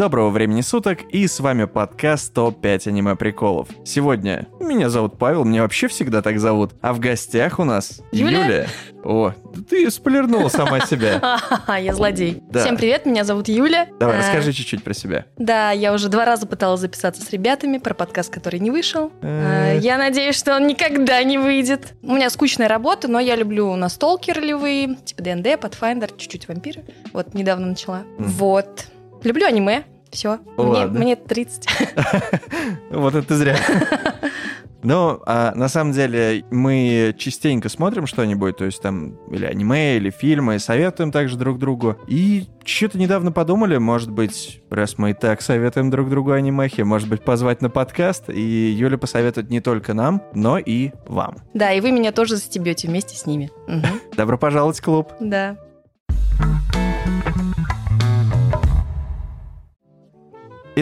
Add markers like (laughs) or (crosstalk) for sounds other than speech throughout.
Доброго времени суток, и с вами подкаст ТОП-5 аниме-приколов. Сегодня меня зовут Павел, меня вообще всегда так зовут, а в гостях у нас Юля. Юля. О, ты сплернула сама себя. (laughs) Я злодей. Всем привет, меня зовут Юля. Давай, А, расскажи чуть-чуть про себя. Да, я уже два раза пыталась записаться с ребятами про подкаст, который не вышел. Э. А, Я надеюсь, что он никогда не выйдет. У меня скучная работа, но я люблю настолки ролевые, типа ДНД, Pathfinder, чуть-чуть вампиры. Вот, недавно начала. Вот. Люблю аниме. Все. Мне, Ладно. мне 30. (laughs) Вот это зря. (laughs) Ну, а на самом деле, мы частенько смотрим что-нибудь, то есть там или аниме, или фильмы, советуем также друг другу. И что-то недавно подумали, может быть, раз мы и так советуем друг другу анимехи, может быть, позвать на подкаст, и Юля посоветует не только нам, но и вам. Да, и вы меня тоже застебете вместе с ними. Добро пожаловать в клуб. Да.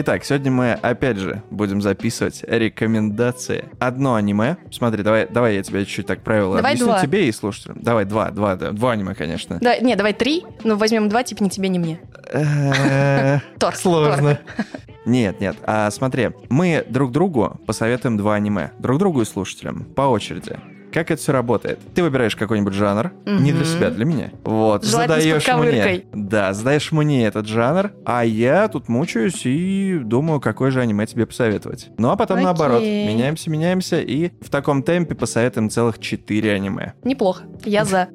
Итак, сегодня мы опять же будем записывать рекомендации. Одно аниме. Смотри, давай, давай я тебе чуть-чуть так правила Давай объясню два. тебе и слушателям. Давай два, два, да, два аниме, конечно. Да, не, давай три, но возьмем два, типа ни тебе, ни мне. (laughs) Тор. Сложно. (laughs) Нет, нет. А смотри, мы друг другу посоветуем два аниме. Друг другу и слушателям. По очереди. Как это все работает? Ты выбираешь какой-нибудь жанр, не для себя, для меня. Вот, Желательно задаешь мне. Да, задаешь мне этот жанр, а я тут мучаюсь и думаю, какой же аниме тебе посоветовать. Ну а потом Окей. наоборот, меняемся, меняемся и в таком темпе посоветуем целых четыре аниме. Неплохо. Я за.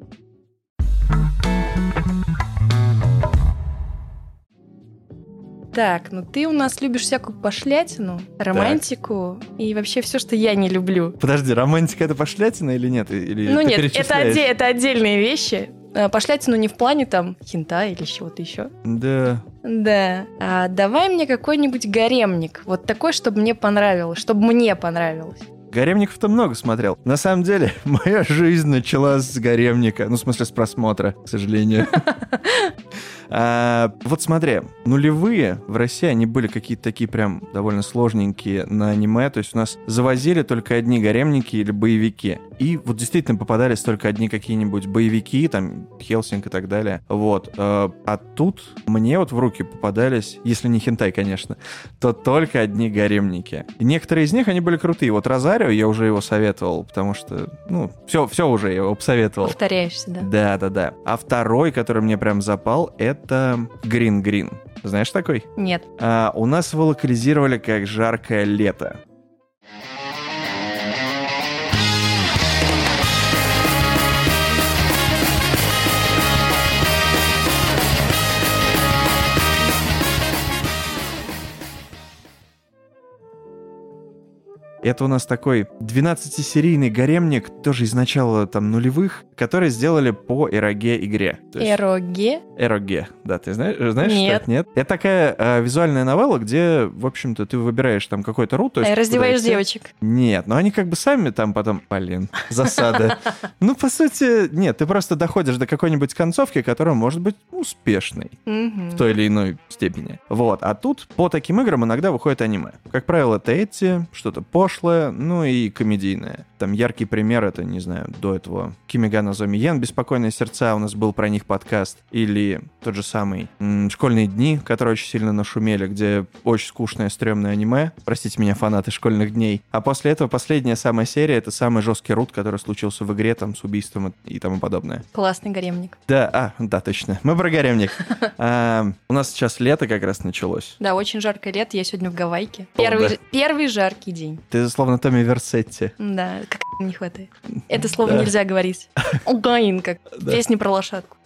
Так, ну ты у нас любишь всякую пошлятину, романтику и вообще все, что я не люблю. Подожди, романтика это пошлятина или нет? Или ну нет, это, отде- это отдельные вещи. А, Пошлятину не в плане там хинта или чего-то еще. Да. Да. А давай мне какой-нибудь гаремник. Вот такой, чтобы мне понравилось. Чтобы мне понравилось. Гаремников-то много смотрел. На самом деле, (laughs) моя жизнь началась с гаремника. Ну, в смысле, с просмотра, к сожалению. (laughs) А, Вот смотри, нулевые в России, они были какие-то такие прям довольно сложненькие на аниме. То есть у нас завозили только одни гаремники или боевики. И вот действительно попадались только одни какие-нибудь боевики, там, Хелсинг и так далее. Вот. э, А тут мне вот в руки попадались, если не хентай, конечно, то только одни гаремники. И некоторые из них, они были крутые. Вот Розарио, я уже его советовал, потому что, ну, все, все уже я его посоветовал. Повторяешься, да. Да, да, да. А второй, который мне прям запал, это Green Green. Знаешь такой? Нет. А, у нас его локализировали как «Жаркое лето». Это у нас такой 12-серийный гаремник, тоже из начала там нулевых, который сделали по эроге игре. Есть- Эроге. Эроге, да, ты знаешь, знаешь что Нет. это? Нет. Это такая э, визуальная новелла, где, в общем-то, ты выбираешь там какой-то рут. есть А, Раздеваешь девочек. Нет, но они как бы сами там потом, блин, засада. (laughs) Ну, по сути, нет, ты просто доходишь до какой-нибудь концовки, которая может быть успешной в той или иной степени. Вот, а тут по таким играм иногда выходит аниме. Как правило, это эти, что-то пошлое, ну и комедийное. Там яркий пример, это, не знаю, до этого Кимигана Зомиен, «Беспокойные сердца», у нас был про них подкаст. Или тот же самый «Школьные дни», которые очень сильно нашумели, где очень скучное, стрёмное аниме. Простите меня, фанаты «Школьных дней». А после этого последняя самая серия — это самый жесткий рут, который случился в игре, там, с убийством и тому подобное. Классный гаремник. Да, а, да, точно. Мы про гаремник. (laughs) А, У нас сейчас лето как раз началось. Да, очень жаркое лето. Я сегодня в Гавайке. Первый жаркий день. Ты словно Томми Версетти. Да, как не хватает. Это слово Да. нельзя говорить. Угаин, как (laughs) Да. песни про лошадку. (laughs)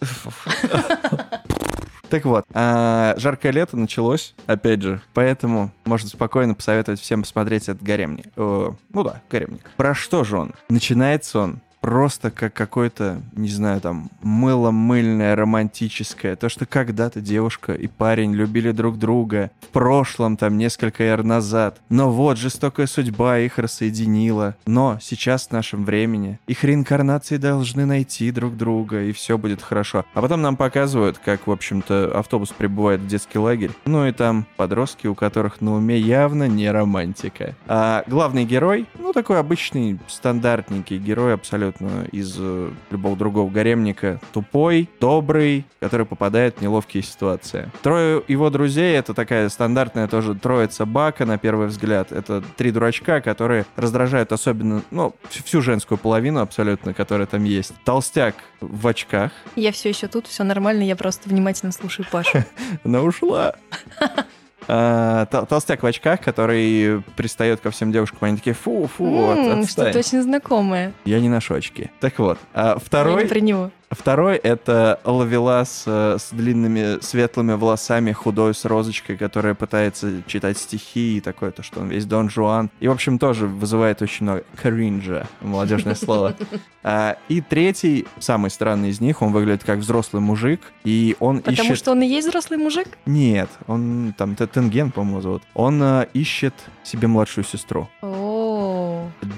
Так вот, а, жаркое лето началось, опять же, поэтому можно спокойно посоветовать всем посмотреть этот гаремник. О, ну да, гаремник. Про что же он? Начинается он просто как какое-то, не знаю, там, мыло-мыльное, романтическое. То, что когда-то девушка и парень любили друг друга в прошлом, там, несколько эр назад. Но вот, жестокая судьба их рассоединила. Но сейчас, в нашем времени, их реинкарнации должны найти друг друга, и все будет хорошо. А потом нам показывают, как, в общем-то, автобус прибывает в детский лагерь. Ну и там подростки, у которых на уме явно не романтика. А главный герой, ну, такой обычный, стандартненький герой абсолютно абсолютно из э, любого другого гаремника. Тупой, добрый, который попадает в неловкие ситуации. Трое его друзей — это такая стандартная тоже троица Бака, на первый взгляд. Это три дурачка, которые раздражают особенно, ну, всю женскую половину абсолютно, которая там есть. Толстяк в очках. Я все еще тут, все нормально, я просто внимательно слушаю Пашу. (laughs) Она ушла. (laughs) А, толстяк в очках, который пристает ко всем девушкам, они такие, фу, фу, Что-то очень знакомое. Я не ношу очки. Так вот, а второй... Про него. Второй — это Лавелас э, с длинными светлыми волосами, худой, с розочкой, которая пытается читать стихи и такое-то, что он весь Дон Жуан. И, в общем, тоже вызывает очень много кринжа, молодежное слово. (laughs) А, и третий, самый странный из них, он выглядит как взрослый мужик, и он Потому ищет... что он и есть взрослый мужик? Нет, он там Тенген, по-моему, зовут. Он а, ищет себе младшую сестру. О,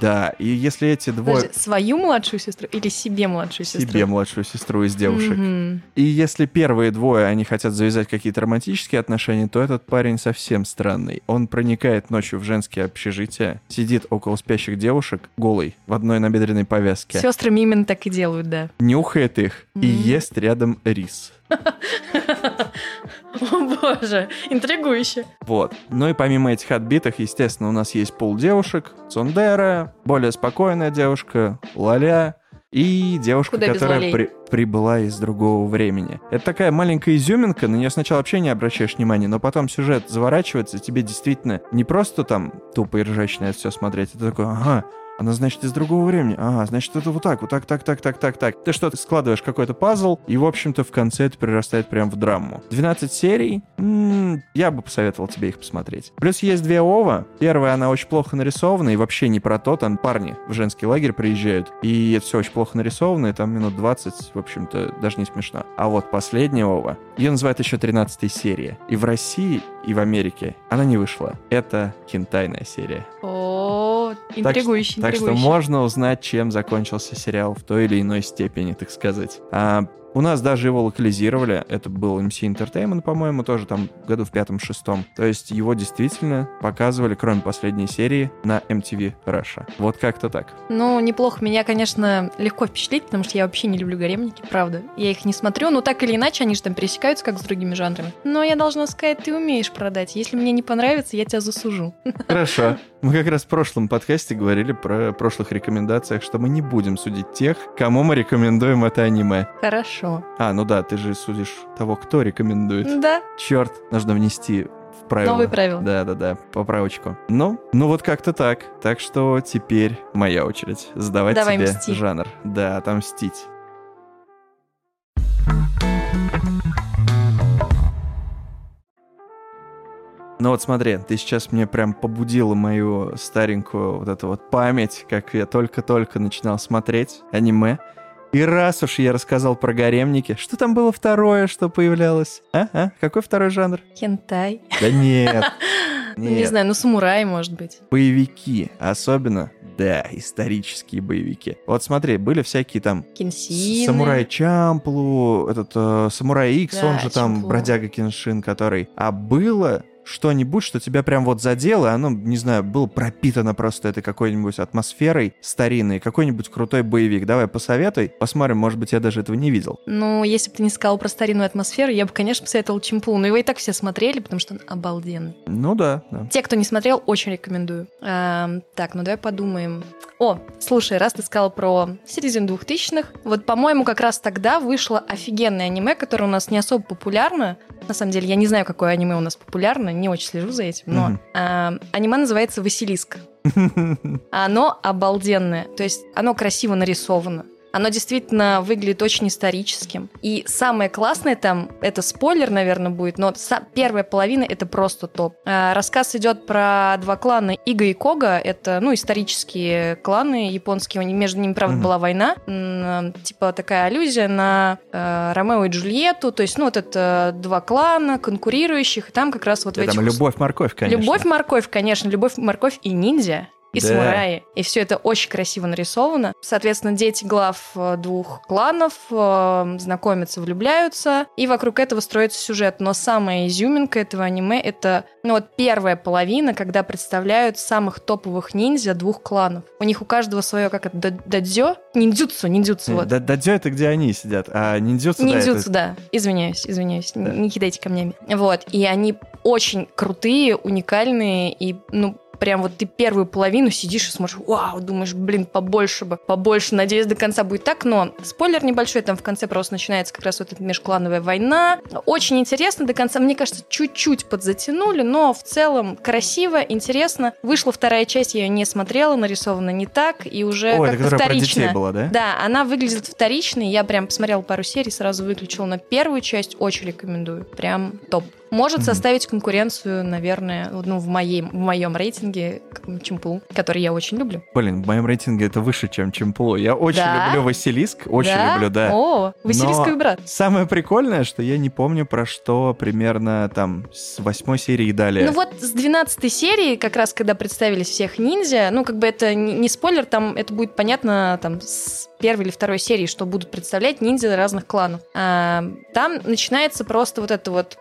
Да, и если эти двое... Подожди, свою младшую сестру или себе младшую сестру? Себе младшую сестру из девушек. Мгм. И если первые двое, они хотят завязать какие-то романтические отношения, то этот парень совсем странный. Он проникает ночью в женские общежития, сидит около спящих девушек, голый, в одной набедренной повязке, Сестры именно так и делают, да. нюхает их и Мгм. ест рядом рис. О боже, интригующе. Вот. Ну и помимо этих отбитых, естественно, у нас есть пол девушек. Цундера, более спокойная девушка, Лаля и девушка, Куда которая при- прибыла из другого времени. Это такая маленькая изюминка, на нее сначала вообще не обращаешь внимания, но потом сюжет заворачивается, и тебе действительно не просто там тупо и ржачно это все смотреть, это такой, ага, она, значит, из другого времени. Ага, значит, это вот так, вот так, так, так, так, так, так. Ты что-то складываешь какой-то пазл, и, в общем-то, в конце это перерастает прям в драму. 12 серий. М, я бы посоветовал тебе их посмотреть. Плюс есть две ова. Первая, она очень плохо нарисована, и вообще не про то. Там парни в женский лагерь приезжают, и это все очень плохо нарисовано, и там минут 20, в общем-то, даже не смешно. А вот последняя ова, ее называют еще 13 серия. И в России, и в Америке она не вышла. Это хентайная серия. О, интригующе, Так что интригующе. можно узнать, чем закончился сериал в той или иной степени, так сказать. А, у нас даже его локализировали. Это был MC Entertainment, по-моему, тоже там году в пятом-шестом. То есть его действительно показывали, кроме последней серии, на MTV Russia. Вот как-то так. Ну, неплохо. Меня, конечно, легко впечатлить, потому что я вообще не люблю гаремники, правда. Я их не смотрю, но так или иначе они же там пересекаются, как с другими жанрами. Но я должна сказать, ты умеешь продать. Если мне не понравится, я тебя засужу. Хорошо. Мы как раз в прошлом подкасте говорили про прошлых рекомендациях, что мы не будем судить тех, кому мы рекомендуем это аниме. Хорошо. А, ну да, ты же судишь того, кто рекомендует. Да, Черт, нужно внести в правила. новые правила. Да, да, да, поправочку. Ну, ну вот как-то так. Так что теперь моя очередь задавать Давай тебе мсти. жанр. Да, отомстить. Ну вот смотри, ты сейчас мне прям побудила мою старенькую вот эту вот память, как я только-только начинал смотреть аниме. И раз уж я рассказал про гаремники, что там было второе, что появлялось? А? а? Какой второй жанр? Хентай. Да нет. (laughs) Ну, Не Нет. знаю, ну самурай, может быть. Боевики, особенно, да, исторические боевики. Вот смотри, были всякие там Кенсин. Самурай Чамплу, этот э, Самурай Икс, Да, он же там Чамплу. бродяга Кеншин, который... А было что-нибудь, что тебя прям вот задело, оно, не знаю, было пропитано просто этой какой-нибудь атмосферой старинной, какой-нибудь крутой боевик. Давай посоветуй, посмотрим, может быть, я даже этого не видел. Ну, если бы ты не сказал про старинную атмосферу, я бы, конечно, посоветовал Чемпу. Но его и так все смотрели, потому что он обалденный. Ну да, да. Те, кто не смотрел, очень рекомендую. Эм, так, ну давай подумаем. О, слушай, раз ты сказал про середину двухтысячных, вот, по-моему, как раз тогда вышло офигенное аниме, которое у нас не особо популярно. На самом деле, я не знаю, какое аниме у нас популярно, не очень слежу за этим, но Мгм. эм, аниме называется «Василиск». (laughs) Оно обалденное, то есть оно красиво нарисовано. Оно действительно выглядит очень историческим. И самое классное там, это спойлер, наверное, будет, но первая половина это просто топ. А, Рассказ идет про два клана Ига и Кога. Это, ну, исторические кланы японские. Между ними, правда, Мгм. была война. Типа такая аллюзия на э, Ромео и Джульетту. То есть, ну, вот это два клана конкурирующих. И там как раз вот в Да, этих... там любовь-морковь, конечно. Любовь-морковь, конечно. Любовь-морковь и ниндзя. И Да. самураи. И все это очень красиво нарисовано. Соответственно, дети глав э, двух кланов э, знакомятся, влюбляются, и вокруг этого строится сюжет. Но самая изюминка этого аниме — это ну, вот первая половина, когда представляют самых топовых ниндзя двух кланов. У них у каждого свое, как это, да- дадзё? Ниндзюцу, ниндзюцу, вот. Да- Дадзё это где они сидят, а ниндзюцу, да, это- Ниндзюцу, да. Извиняюсь, извиняюсь. Да. Не кидайте камнями. Вот. И они очень крутые, уникальные, и, ну, прям вот ты первую половину сидишь и смотришь, вау, думаешь, блин, побольше бы, побольше, надеюсь, до конца будет так, но спойлер небольшой, там в конце просто начинается как раз вот эта межклановая война. Очень интересно до конца, мне кажется, чуть-чуть подзатянули, но в целом красиво, интересно. Вышла вторая часть, я ее не смотрела, нарисована не так, и уже Ой, как-то которая про детей вторично. была, да? Да, она выглядит вторичной. Я прям посмотрела пару серий, сразу выключила на первую часть. Очень рекомендую. Прям топ. Может составить конкуренцию, наверное, ну, в, моей, в моем рейтинге к Чемпу, который я очень люблю. Блин, в моем рейтинге это выше, чем Чемпулу. Я очень Да? люблю Василиск, очень Да? люблю, да. О, Василисковый Но брат. Самое прикольное, что я не помню, про что примерно там с восьмой серии и далее. Ну вот с 12 серии, как раз когда представились всех ниндзя, ну как бы это не спойлер, там это будет понятно там с первой или второй серии, что будут представлять ниндзя разных кланов. А, там начинается просто вот это вот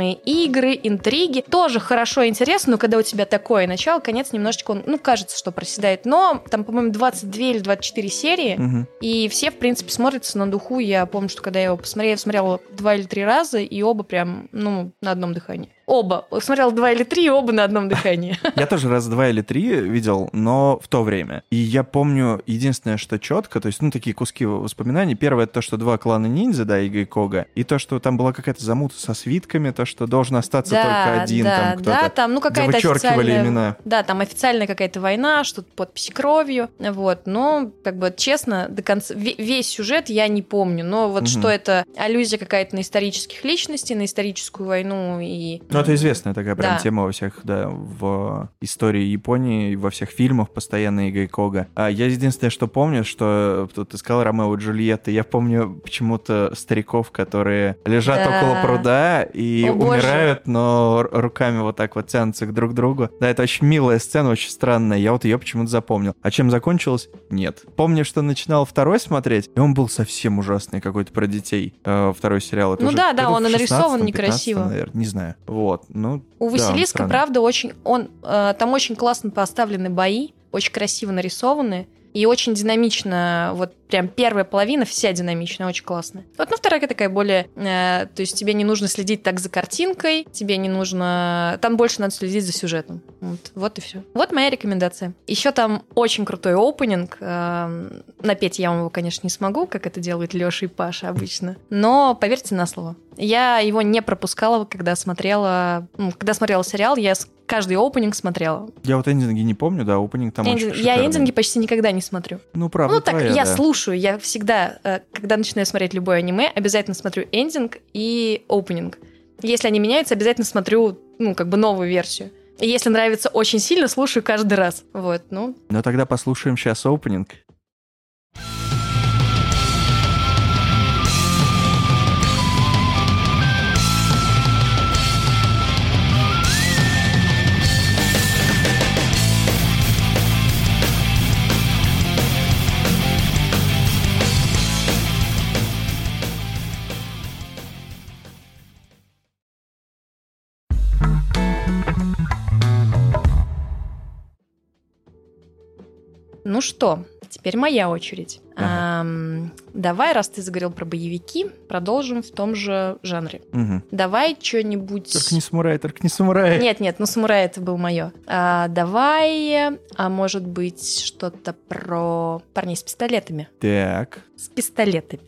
подковерные игры, интриги. Тоже хорошо и интересно, но когда у тебя такое начало, конец немножечко, он, ну, кажется, что проседает. Но там, по-моему, 22 или 24 серии, Мгм. и все, в принципе, смотрятся на духу. Я помню, что когда я его посмотрела, я смотрела два или три раза, и оба прям, ну, на одном дыхании. Оба. Смотрела два или три, и оба на одном дыхании. (laughs) Я тоже раз два или три видел, но в то время. И я помню единственное, что четко, то есть, ну, такие куски воспоминаний. Первое, это то, что два клана ниндзя, да, Ига и Кога, и то, что там была какая-то замута со свитками, то, что должен остаться только один да, там кто-то. да, там, ну, какая-то вычеркивали имена. Да, там официальная какая-то война, что-то подписи кровью, вот, но, как бы, честно, до конца, ве- весь сюжет я не помню, но вот Мгм. что это аллюзия какая-то на исторических личностей, на историческую войну и... Ну, это известная такая прям Да. тема во всех, да, в истории Японии, во всех фильмах постоянно Ига и Кога. А я единственное, что помню, что тут ты сказал Ромео и Джульетта, я помню почему-то стариков, которые лежат Да. около пруда и О, боже. умирают, но руками вот так вот тянутся к друг другу. Да, это очень милая сцена, очень странная. Я вот ее почему-то запомнил. А чем закончилось? Нет. Помню, что начинал второй смотреть, и он был совсем ужасный какой-то про детей. Э, второй сериал. Это Ну да, да, он и нарисован 16-м, некрасиво. 15-м, наверное, не знаю. Вот, ну, У Да, Василиска, правда, очень... Он, э, там очень классно поставлены бои, очень красиво нарисованы. И очень динамично, вот прям первая половина вся динамичная, очень классная. Вот, ну, вторая такая более, э, то есть тебе не нужно следить так за картинкой, тебе не нужно, там больше надо следить за сюжетом. Вот, вот и все. Вот моя рекомендация. Еще там очень крутой опенинг. э, напеть я вам его, конечно, не смогу, как это делают Леша и Паша обычно, но поверьте на слово. Я его не пропускала, когда смотрела, ну, когда смотрела сериал, я каждый опенинг смотрела. я вот эндинги не помню, да, опенинг там Эндинг- очень я шикарный. эндинги почти никогда не смотрю. Ну, правда, ну, так, твоя, я да. слушаю, я всегда, э, когда начинаю смотреть любое аниме, обязательно смотрю эндинг и опенинг. Если они меняются, обязательно смотрю, ну, как бы новую версию. И если нравится очень сильно, слушаю каждый раз. Вот, ну, Ну, тогда послушаем сейчас опенинг. Ну что, теперь моя очередь. Ага. Ам, давай, раз ты заговорил про боевики, продолжим в том же жанре. Мгм. Давай что-нибудь... Только не самурай, только не самурай. Нет, нет, ну самурай это был мое. А, давай, а может быть что-то про парней с пистолетами. Так. С пистолетами.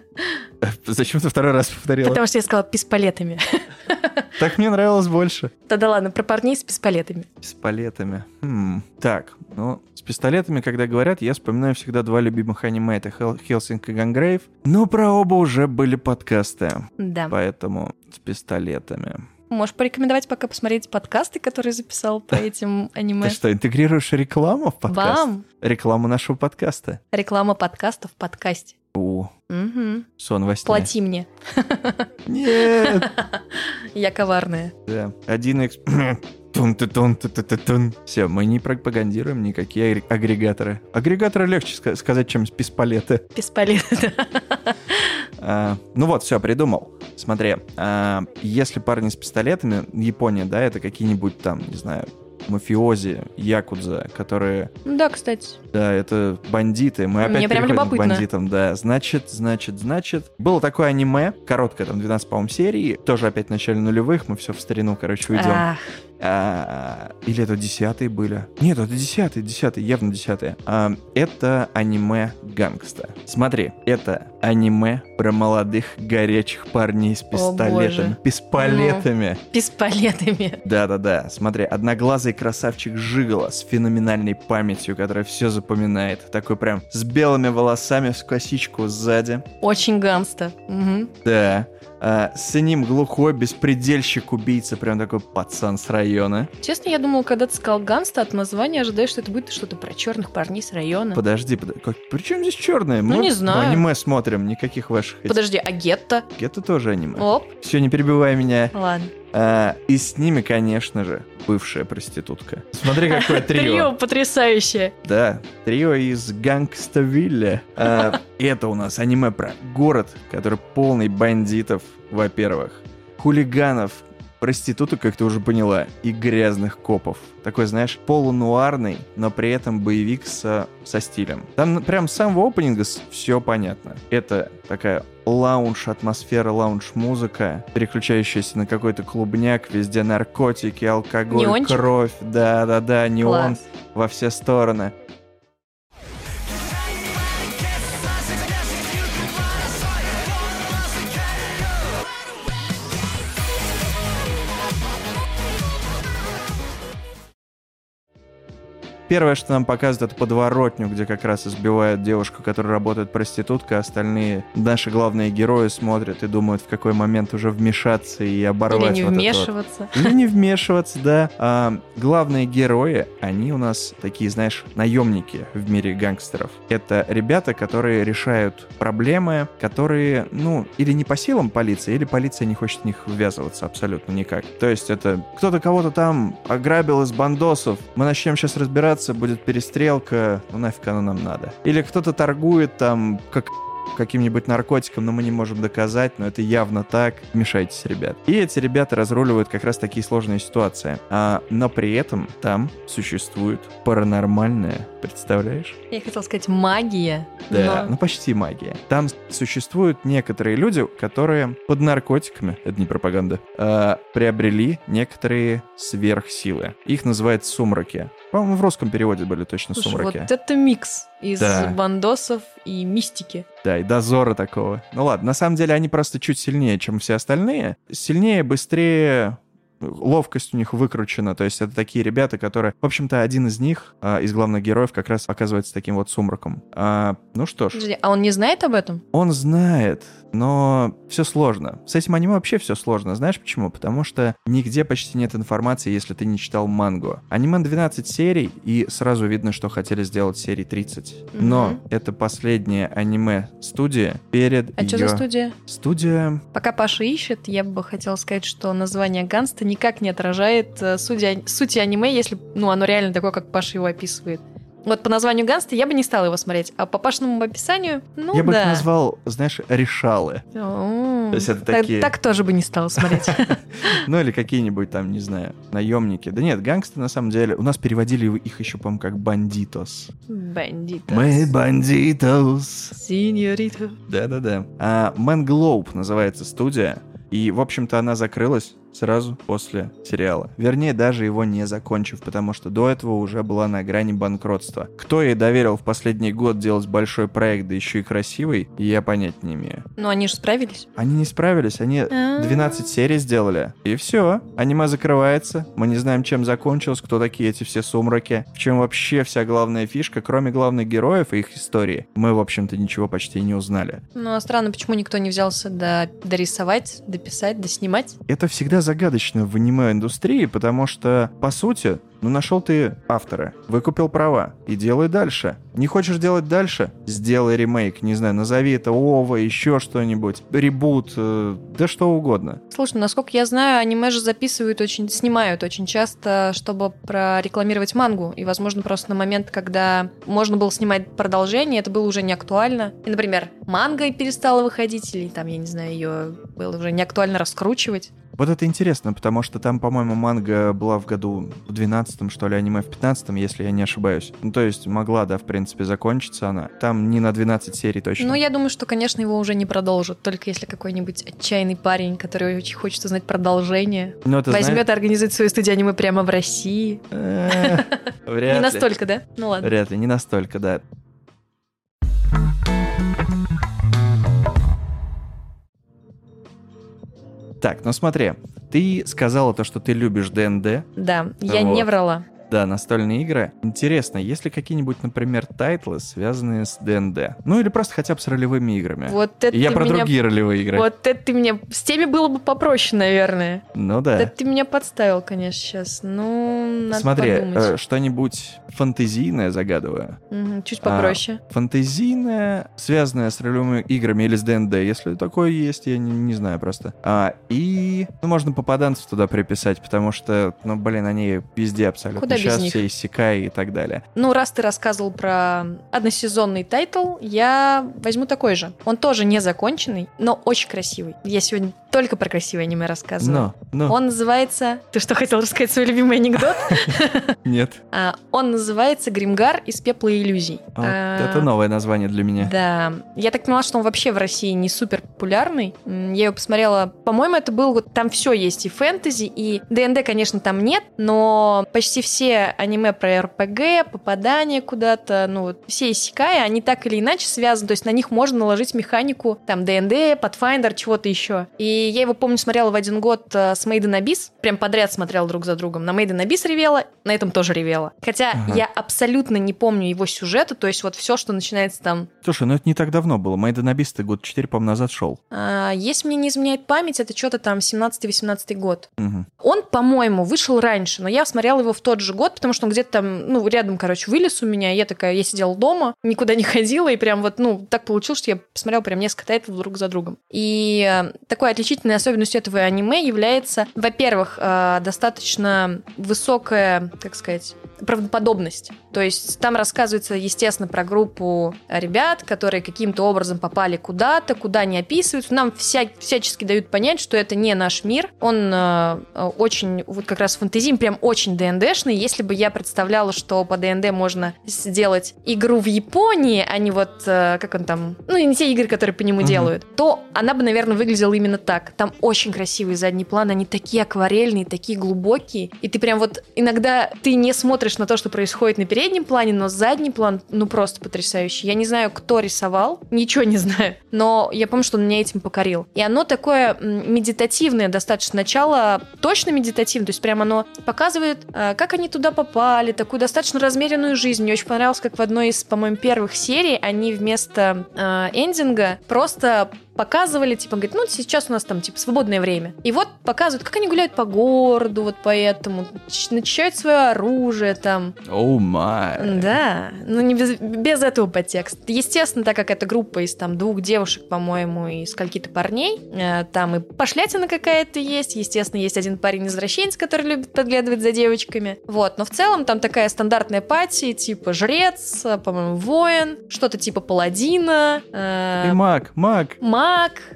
(laughs) Зачем ты второй раз повторила? Потому что я сказала пистолетами. (laughs) Так мне нравилось больше. Да-да ладно, про парней с пистолетами. С палетами. Хм. Так, ну, с пистолетами, когда говорят, я вспоминаю всегда два любимых аниме. Это Хел- Хелсинг и Гангрейв. Но про оба уже были подкасты. Да. Поэтому с пистолетами. Можешь порекомендовать пока посмотреть подкасты, которые записал по (laughs) этим аниме. Ты что, интегрируешь рекламу в подкаст? Вам Рекламу нашего подкаста. реклама подкаста в подкасте. У, Мгм. сон во сне. Плати мне. (laughs) Нет. (laughs) Я коварная. Да. Один экс... (coughs) тун тун ты ты ты тун Все, мы не пропагандируем никакие агре- агрегаторы. Агрегаторы легче ска- сказать, чем пистолеты. Пистолет. А, ну вот, все, придумал. Смотри, а, если парни с пистолетами, Япония, да, это какие-нибудь там, не знаю, мафиози, якудза, которые, Да, кстати. да, это бандиты. Мы опять Мне прям переходим к любопытно. бандитам, да. Значит, значит, значит. Было такое аниме, короткое, там, 12, по-моему, серий, тоже опять в начале нулевых, мы все в старину, короче, уйдем. Ах, А, или это десятые были? Нет, это десятые, десятые, явно десятые. А, это аниме Гангста. Смотри, это аниме про молодых горячих парней с пистолетами. Ну. Пистолетами. пистолетами. Да-да-да, смотри, одноглазый красавчик Жигала с феноменальной памятью, которая все запоминает. Такой прям с белыми волосами в косичку сзади. Очень ганста. Мгм. Да. А, с ним глухой беспредельщик-убийца, прям такой пацан с района. Честно, я думала, когда ты сказал ганста, от названия ожидаешь, что это будет что-то про черных парней с района. Подожди, подожди. Как, при чем здесь черные? Ну, не знаю. аниме смотрим, никаких ваших. Подожди, а гетто? Это тоже аниме. Оп, Все, не перебивай меня. ладно. А, и с ними, конечно же, бывшая проститутка. Смотри, какое (laughs) Трио трио. потрясающее. Да, трио из Гангставилля. А, это у нас аниме про город, который полный бандитов, во-первых, хулиганов, проституток, как ты уже поняла, и грязных копов. Такой, знаешь, полунуарный, но при этом боевик со, со стилем. Там прям с самого опенинга все понятно. Это такая лаунж, атмосфера, лаунж-музыка, переключающаяся на какой-то клубняк, везде наркотики, алкоголь, Неончик? кровь, да-да-да, неон Класс. во все стороны. Первое, что нам показывают, это подворотню, где как раз избивают девушку, которая работает проституткой, а остальные наши главные герои смотрят и думают, в какой момент уже вмешаться и Или оборвать не вот это вот. вмешиваться. Или не вмешиваться, да. А, главные герои, они у нас такие, знаешь, наемники в мире гангстеров. Это ребята, которые решают проблемы, которые, ну, или не по силам полиции, или полиция не хочет в них ввязываться абсолютно никак. То есть это кто-то кого-то там ограбил из бандосов, мы начнем сейчас разбираться, будет перестрелка, ну нафиг оно нам надо. Или кто-то торгует там, как каким-нибудь наркотиком, но мы не можем доказать, но это явно так. Вмешайтесь, ребят. И эти ребята разруливают как раз такие сложные ситуации. А, но при этом там существует паранормальное, представляешь? Я хотела сказать магия. Да, но- ну почти магия. Там существуют некоторые люди, которые под наркотиками, это не пропаганда, а, приобрели некоторые сверхсилы. Их называют сумраки. По-моему, в русском переводе были точно Слушай, сумраки. вот это микс из Да. бандосов и мистики. Да, и дозора такого. Ну ладно, на самом деле они просто чуть сильнее, чем все остальные. Сильнее, быстрее, ловкость у них выкручена. То есть это такие ребята, которые... В общем-то, один из них, а, из главных героев, как раз оказывается таким вот сумраком. А, ну что ж, Подожди, а он не знает об этом? он знает, но все сложно. С этим аниме вообще все сложно. Знаешь почему? Потому что нигде почти нет информации, если ты не читал мангу. Аниме 12 серий, и сразу видно, что хотели сделать серии 30. Но Мгм. это последнее аниме студия перед А что её- за студия? Студия... Пока Паша ищет, я бы хотела сказать, что название Ганста никак не отражает э, сути, сути аниме, если ну, оно реально такое, как Паша его описывает. Вот по названию Ганста я бы не стала его смотреть, а по Пашиному описанию, ну Я бы да. их назвал, знаешь, решалы. То есть это так- такие- Так тоже бы не стала смотреть. (laughs) Ну или какие-нибудь там, не знаю, наемники. Да нет, гангсты на самом деле... У нас переводили их еще, по-моему, как бандитос. Бандитос. Мы бандитос. Синьорита. Да-да-да. А Мангlobe называется студия. И, в общем-то, она закрылась сразу после сериала. Вернее, даже его не закончив, потому что до этого уже была на грани банкротства. Кто ей доверил в последний год делать большой проект, да еще и красивый, я понять не имею. Ну, они же справились. Они не справились, они А. 12 серий сделали. И все. Аниме закрывается. Мы не знаем, чем закончилось, кто такие эти все сумраки. В чем вообще вся главная фишка, кроме главных героев и их истории. Мы, в общем-то, ничего почти не узнали. Ну, а странно, почему никто не взялся до, дорисовать, дописать, доснимать? Это всегда загадочно в аниме-индустрии, потому что, по сути, Ну, нашел ты автора, выкупил права и делай дальше. Не хочешь делать дальше? Сделай ремейк, не знаю, назови это ОВА, еще что-нибудь, ребут, э, да что угодно. Слушай, насколько я знаю, аниме же записывают очень, снимают очень часто, чтобы прорекламировать мангу. И, возможно, просто на момент, когда можно было снимать продолжение, это было уже не актуально. И, например, манга перестала выходить, или там, я не знаю, ее было уже не актуально раскручивать. Вот это интересно, потому что там, по-моему, манга была в году в 12 что ли, аниме в 15 если я не ошибаюсь. Ну, то есть могла, да, в принципе, закончиться она. Там не на 12 серий точно. Ну, я думаю, что, конечно, его уже не продолжат, только если какой-нибудь отчаянный парень, который очень хочет узнать продолжение, Ну, это возьмет знаешь- и организует свою студию аниме прямо в России. Э, (laughs) вряд Не ли. настолько, да? Ну ладно. Вряд ли, не настолько, да. Так, ну смотри, ты сказала то, что ты любишь ДНД, Да, я не врала. Да, настольные игры. Интересно, есть ли какие-нибудь, например, тайтлы, связанные с ДНД? Ну или просто хотя бы с ролевыми играми? Вот это я ты про меня... другие ролевые игры. Вот это ты мне... С теми было бы попроще, наверное. Ну да. Да ты меня подставил, конечно, сейчас. Ну, надо Смотри, э, что-нибудь фантазийное загадываю. Мгм, чуть а, попроще. Фантазийное, связанное с ролевыми играми или с ДНД, если такое есть, я не, не знаю просто. А, и ну, можно попаданцев туда приписать, потому что, ну, блин, они везде абсолютно. Куда без Сейчас них? все исекаи и так далее. Ну, раз ты рассказывал про односезонный тайтл, я возьму такой же. Он тоже не законченный, но очень красивый. Я сегодня только про красивое аниме рассказываю. Но, но, Он называется... Ты что, хотел рассказать свой любимый анекдот? (laughs) нет. А, Он называется «Гримгар из пепла иллюзий». Вот А, Это новое название для меня. Да. Я так поняла, что он вообще в России не супер популярный. Я его посмотрела. По-моему, это был вот там все есть и фэнтези, и ДНД, конечно, там нет, но почти все аниме про РПГ, попадание куда-то, ну вот все исекаи, они так или иначе связаны. То есть на них можно наложить механику там ДНД, Pathfinder, чего-то еще. И я его помню смотрела в один год э, с Made in Abyss, прям подряд смотрела друг за другом. На Made in Abyss ревела, на этом тоже ревела. Хотя Ага. я абсолютно не помню его сюжета, то есть вот все, что начинается там Слушай, ну это не так давно было. Made in Abyss ты год 4, по-моему, назад шел. А, Если мне не изменяет память, это что-то там 17-18 год. Мгм. Он, по-моему, вышел раньше, но я смотрела его в тот же год, потому что он где-то там, ну, рядом, короче, вылез у меня. Я такая, я сидела дома, никуда не (laughs) ходила, и прям вот, ну, так получилось, что я посмотрела прям несколько тайтлов друг за другом. И э, такой отличительной особенностью этого аниме является, во-первых, э, достаточно высокая, как сказать, правдоподобность. То есть там рассказывается, естественно, про группу ребят, которые каким-то образом попали куда-то, куда не описываются. Нам вся, всячески дают понять, что это не наш мир. Он э, очень, вот как раз фантазийный, прям очень ДНДшный. Если бы я представляла, что по ДНД можно сделать игру в Японии, а не вот, э, как он там, ну, не те игры, которые по нему Мгм. делают, то она бы, наверное, выглядела именно так. Там очень красивый задний план, они такие акварельные, такие глубокие. И ты прям вот иногда ты не смотришь на то, что происходит на переднем плане, но задний план, ну, просто потрясающий. Я не знаю, кто рисовал, ничего не знаю, но я помню, что он меня этим покорил. И оно такое медитативное достаточно. Начало точно медитативное, то есть прям оно показывает, э, как они туда попали, такую достаточно размеренную жизнь. Мне очень понравилось, как в одной из, по-моему, первых серий они вместо э, эндинга просто показывали, типа, говорит, ну, сейчас у нас там, типа, свободное время. И вот показывают, как они гуляют по городу, вот поэтому, начищают свое оружие там. Оу май. Да, ну не без, без этого подтекста. Естественно, так как это группа из там двух девушек, по-моему, и скольки-то парней, э, там и пошлятина какая-то есть, естественно, есть один парень-извращенец, который любит подглядывать за девочками. Вот, но в целом там такая стандартная пати, типа жрец, э, по-моему, воин, что-то типа паладина, э, И маг, маг. маг,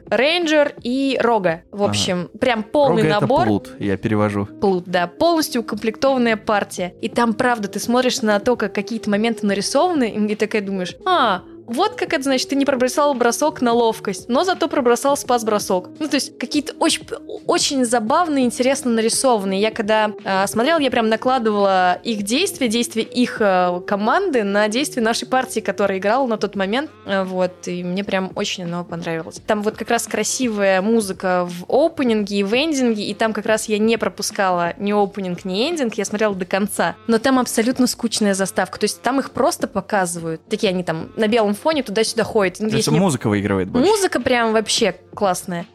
рейнджер и рога. В общем, прям полный Рога набор. это плут, я перевожу. Плут, да, полностью укомплектованная партия. И там, правда, ты смотришь на то, как какие-то моменты нарисованы, и такая думаешь, а, вот как это значит, ты не пробросал бросок на ловкость, но зато пробросал спас-бросок. Ну, то есть какие-то очень, очень забавные, интересно нарисованные. Я когда э, смотрела, я прям накладывала их действия, действия их э, команды на действия нашей партии, которая играла на тот момент. Э, вот, и мне прям очень оно понравилось. Там вот как раз красивая музыка в опенинге и в эндинге, и там как раз я не пропускала ни опенинг, ни эндинг, я смотрела до конца. Но там абсолютно скучная заставка, то есть там их просто показывают. Такие они там на белом фоне туда-сюда ходят. То Есть есть не- музыка выигрывает больше. Музыка прям вообще классная.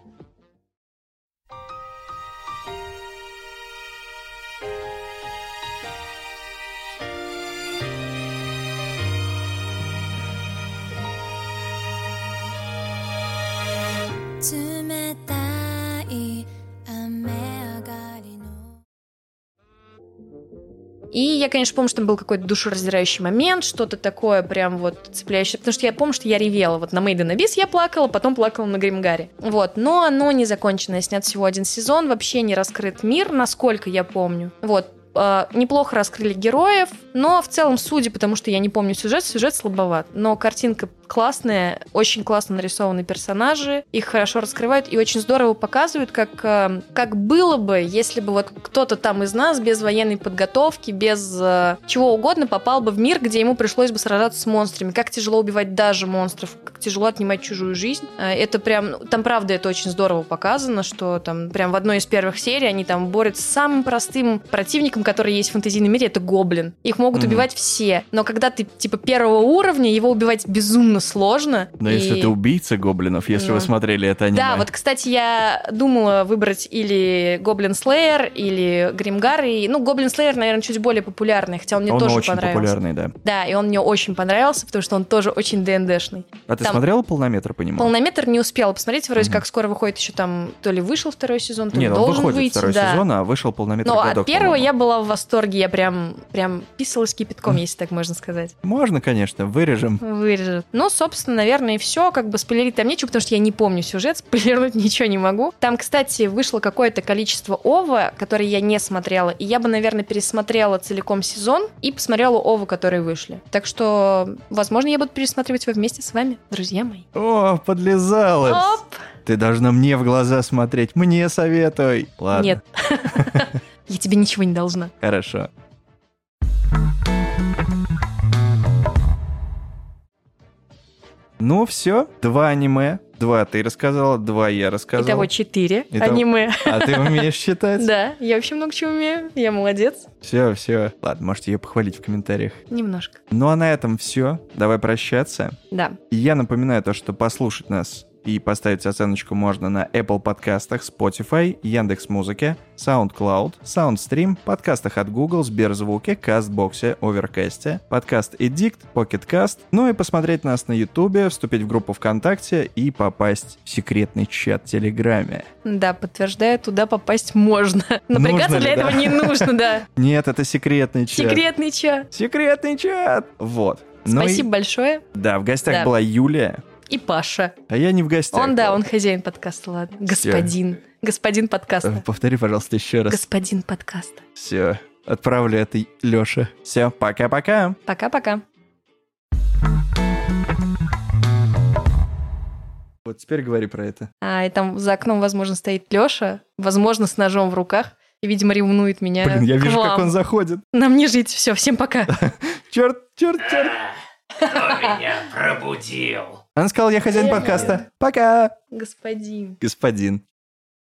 И я, конечно, помню, что там был какой-то душераздирающий момент, что-то такое прям вот цепляющее. Потому что я помню, что я ревела. Вот на in Abyss я плакала, потом плакала на Гримгаре. Вот. Но оно не закончено. Снят всего один сезон. Вообще не раскрыт мир, насколько я помню. Вот. Э, неплохо раскрыли героев, но в целом, судя, потому что я не помню сюжет, сюжет слабоват. Но картинка классные, очень классно нарисованы персонажи, их хорошо раскрывают и очень здорово показывают, как, э, как было бы, если бы вот кто-то там из нас без военной подготовки, без э, чего угодно попал бы в мир, где ему пришлось бы сражаться с монстрами. Как тяжело убивать даже монстров, как тяжело отнимать чужую жизнь. Э, это прям, ну, там правда это очень здорово показано, что там прям в одной из первых серий они там борются с самым простым противником, который есть в фэнтезийном мире, это гоблин. Их могут mm-hmm. убивать все, но когда ты типа первого уровня, его убивать безумно безумно сложно. Но и... если ты убийца гоблинов, если ну. вы смотрели это аниме. Да, вот, кстати, я думала выбрать или Гоблин Слеер, или Гримгар. И, ну, Гоблин Слеер, наверное, чуть более популярный, хотя он мне он тоже очень понравился. популярный, да. Да, и он мне очень понравился, потому что он тоже очень ДНДшный. А ты там... смотрела полнометр по нему? Полнометр не успела посмотреть, вроде угу. как скоро выходит еще там, то ли вышел второй сезон, то ли Нет, должен он выходит выйти. второй да. сезон, а вышел полнометр Но годок, от первого я была в восторге, я прям, прям писалась кипятком, если так можно сказать. Можно, конечно, вырежем. Вырежем. Ну, собственно, наверное, и все. Как бы спойлерить там нечего, потому что я не помню сюжет, (laughs) спойлернуть ничего не могу. Там, кстати, вышло какое-то количество ова, которые я не смотрела, и я бы, наверное, пересмотрела целиком сезон и посмотрела ова, которые вышли. Так что, возможно, я буду пересматривать его вместе с вами, друзья мои. О, подлезалась! Оп! Ты должна мне в глаза смотреть, мне советуй. Ладно. Нет. (laughs) Я тебе ничего не должна. Хорошо. Ну, все, два аниме. Два ты рассказала, два я рассказал. Итого четыре Итого... аниме. А ты умеешь считать? (laughs) Да, я вообще много чего умею. Я молодец. Все, все. Ладно, можете ее похвалить в комментариях. Немножко. Ну а на этом все. Давай прощаться. Да. Я напоминаю то, что послушать нас и поставить оценочку можно на Apple подкастах, Spotify, Яндекс Музыке, SoundCloud, SoundStream, подкастах от Google, Сберзвуке, Кастбоксе, Оверкасте, подкаст Edict, Pocketcast, ну и посмотреть нас на YouTube, вступить в группу ВКонтакте и попасть в секретный чат в Телеграме. Да, подтверждаю, туда попасть можно. (laughs) Напрягаться для этого не нужно, да. (laughs) Нет, это секретный чат. Секретный чат. Секретный чат. Вот. Спасибо большое. Да, в гостях была Юлия. И Паша. А я не в гостях. Он, да, он хозяин подкаста, ладно. Господин. Все. Господин подкаста. Э, повтори, пожалуйста, еще раз. Господин подкаста. Все. Отправлю это Лёше. Все, пока-пока. Пока-пока. Вот теперь говори про это. А, и там за окном, возможно, стоит Лёша, возможно, с ножом в руках, и, видимо, ревнует меня. Блин, я вижу, как он заходит. Нам не жить. Все, всем пока. (laughs) Черт, черт, черт. Кто меня пробудил? Он сказал, я хозяин подкаста. Пока. Господин. Господин.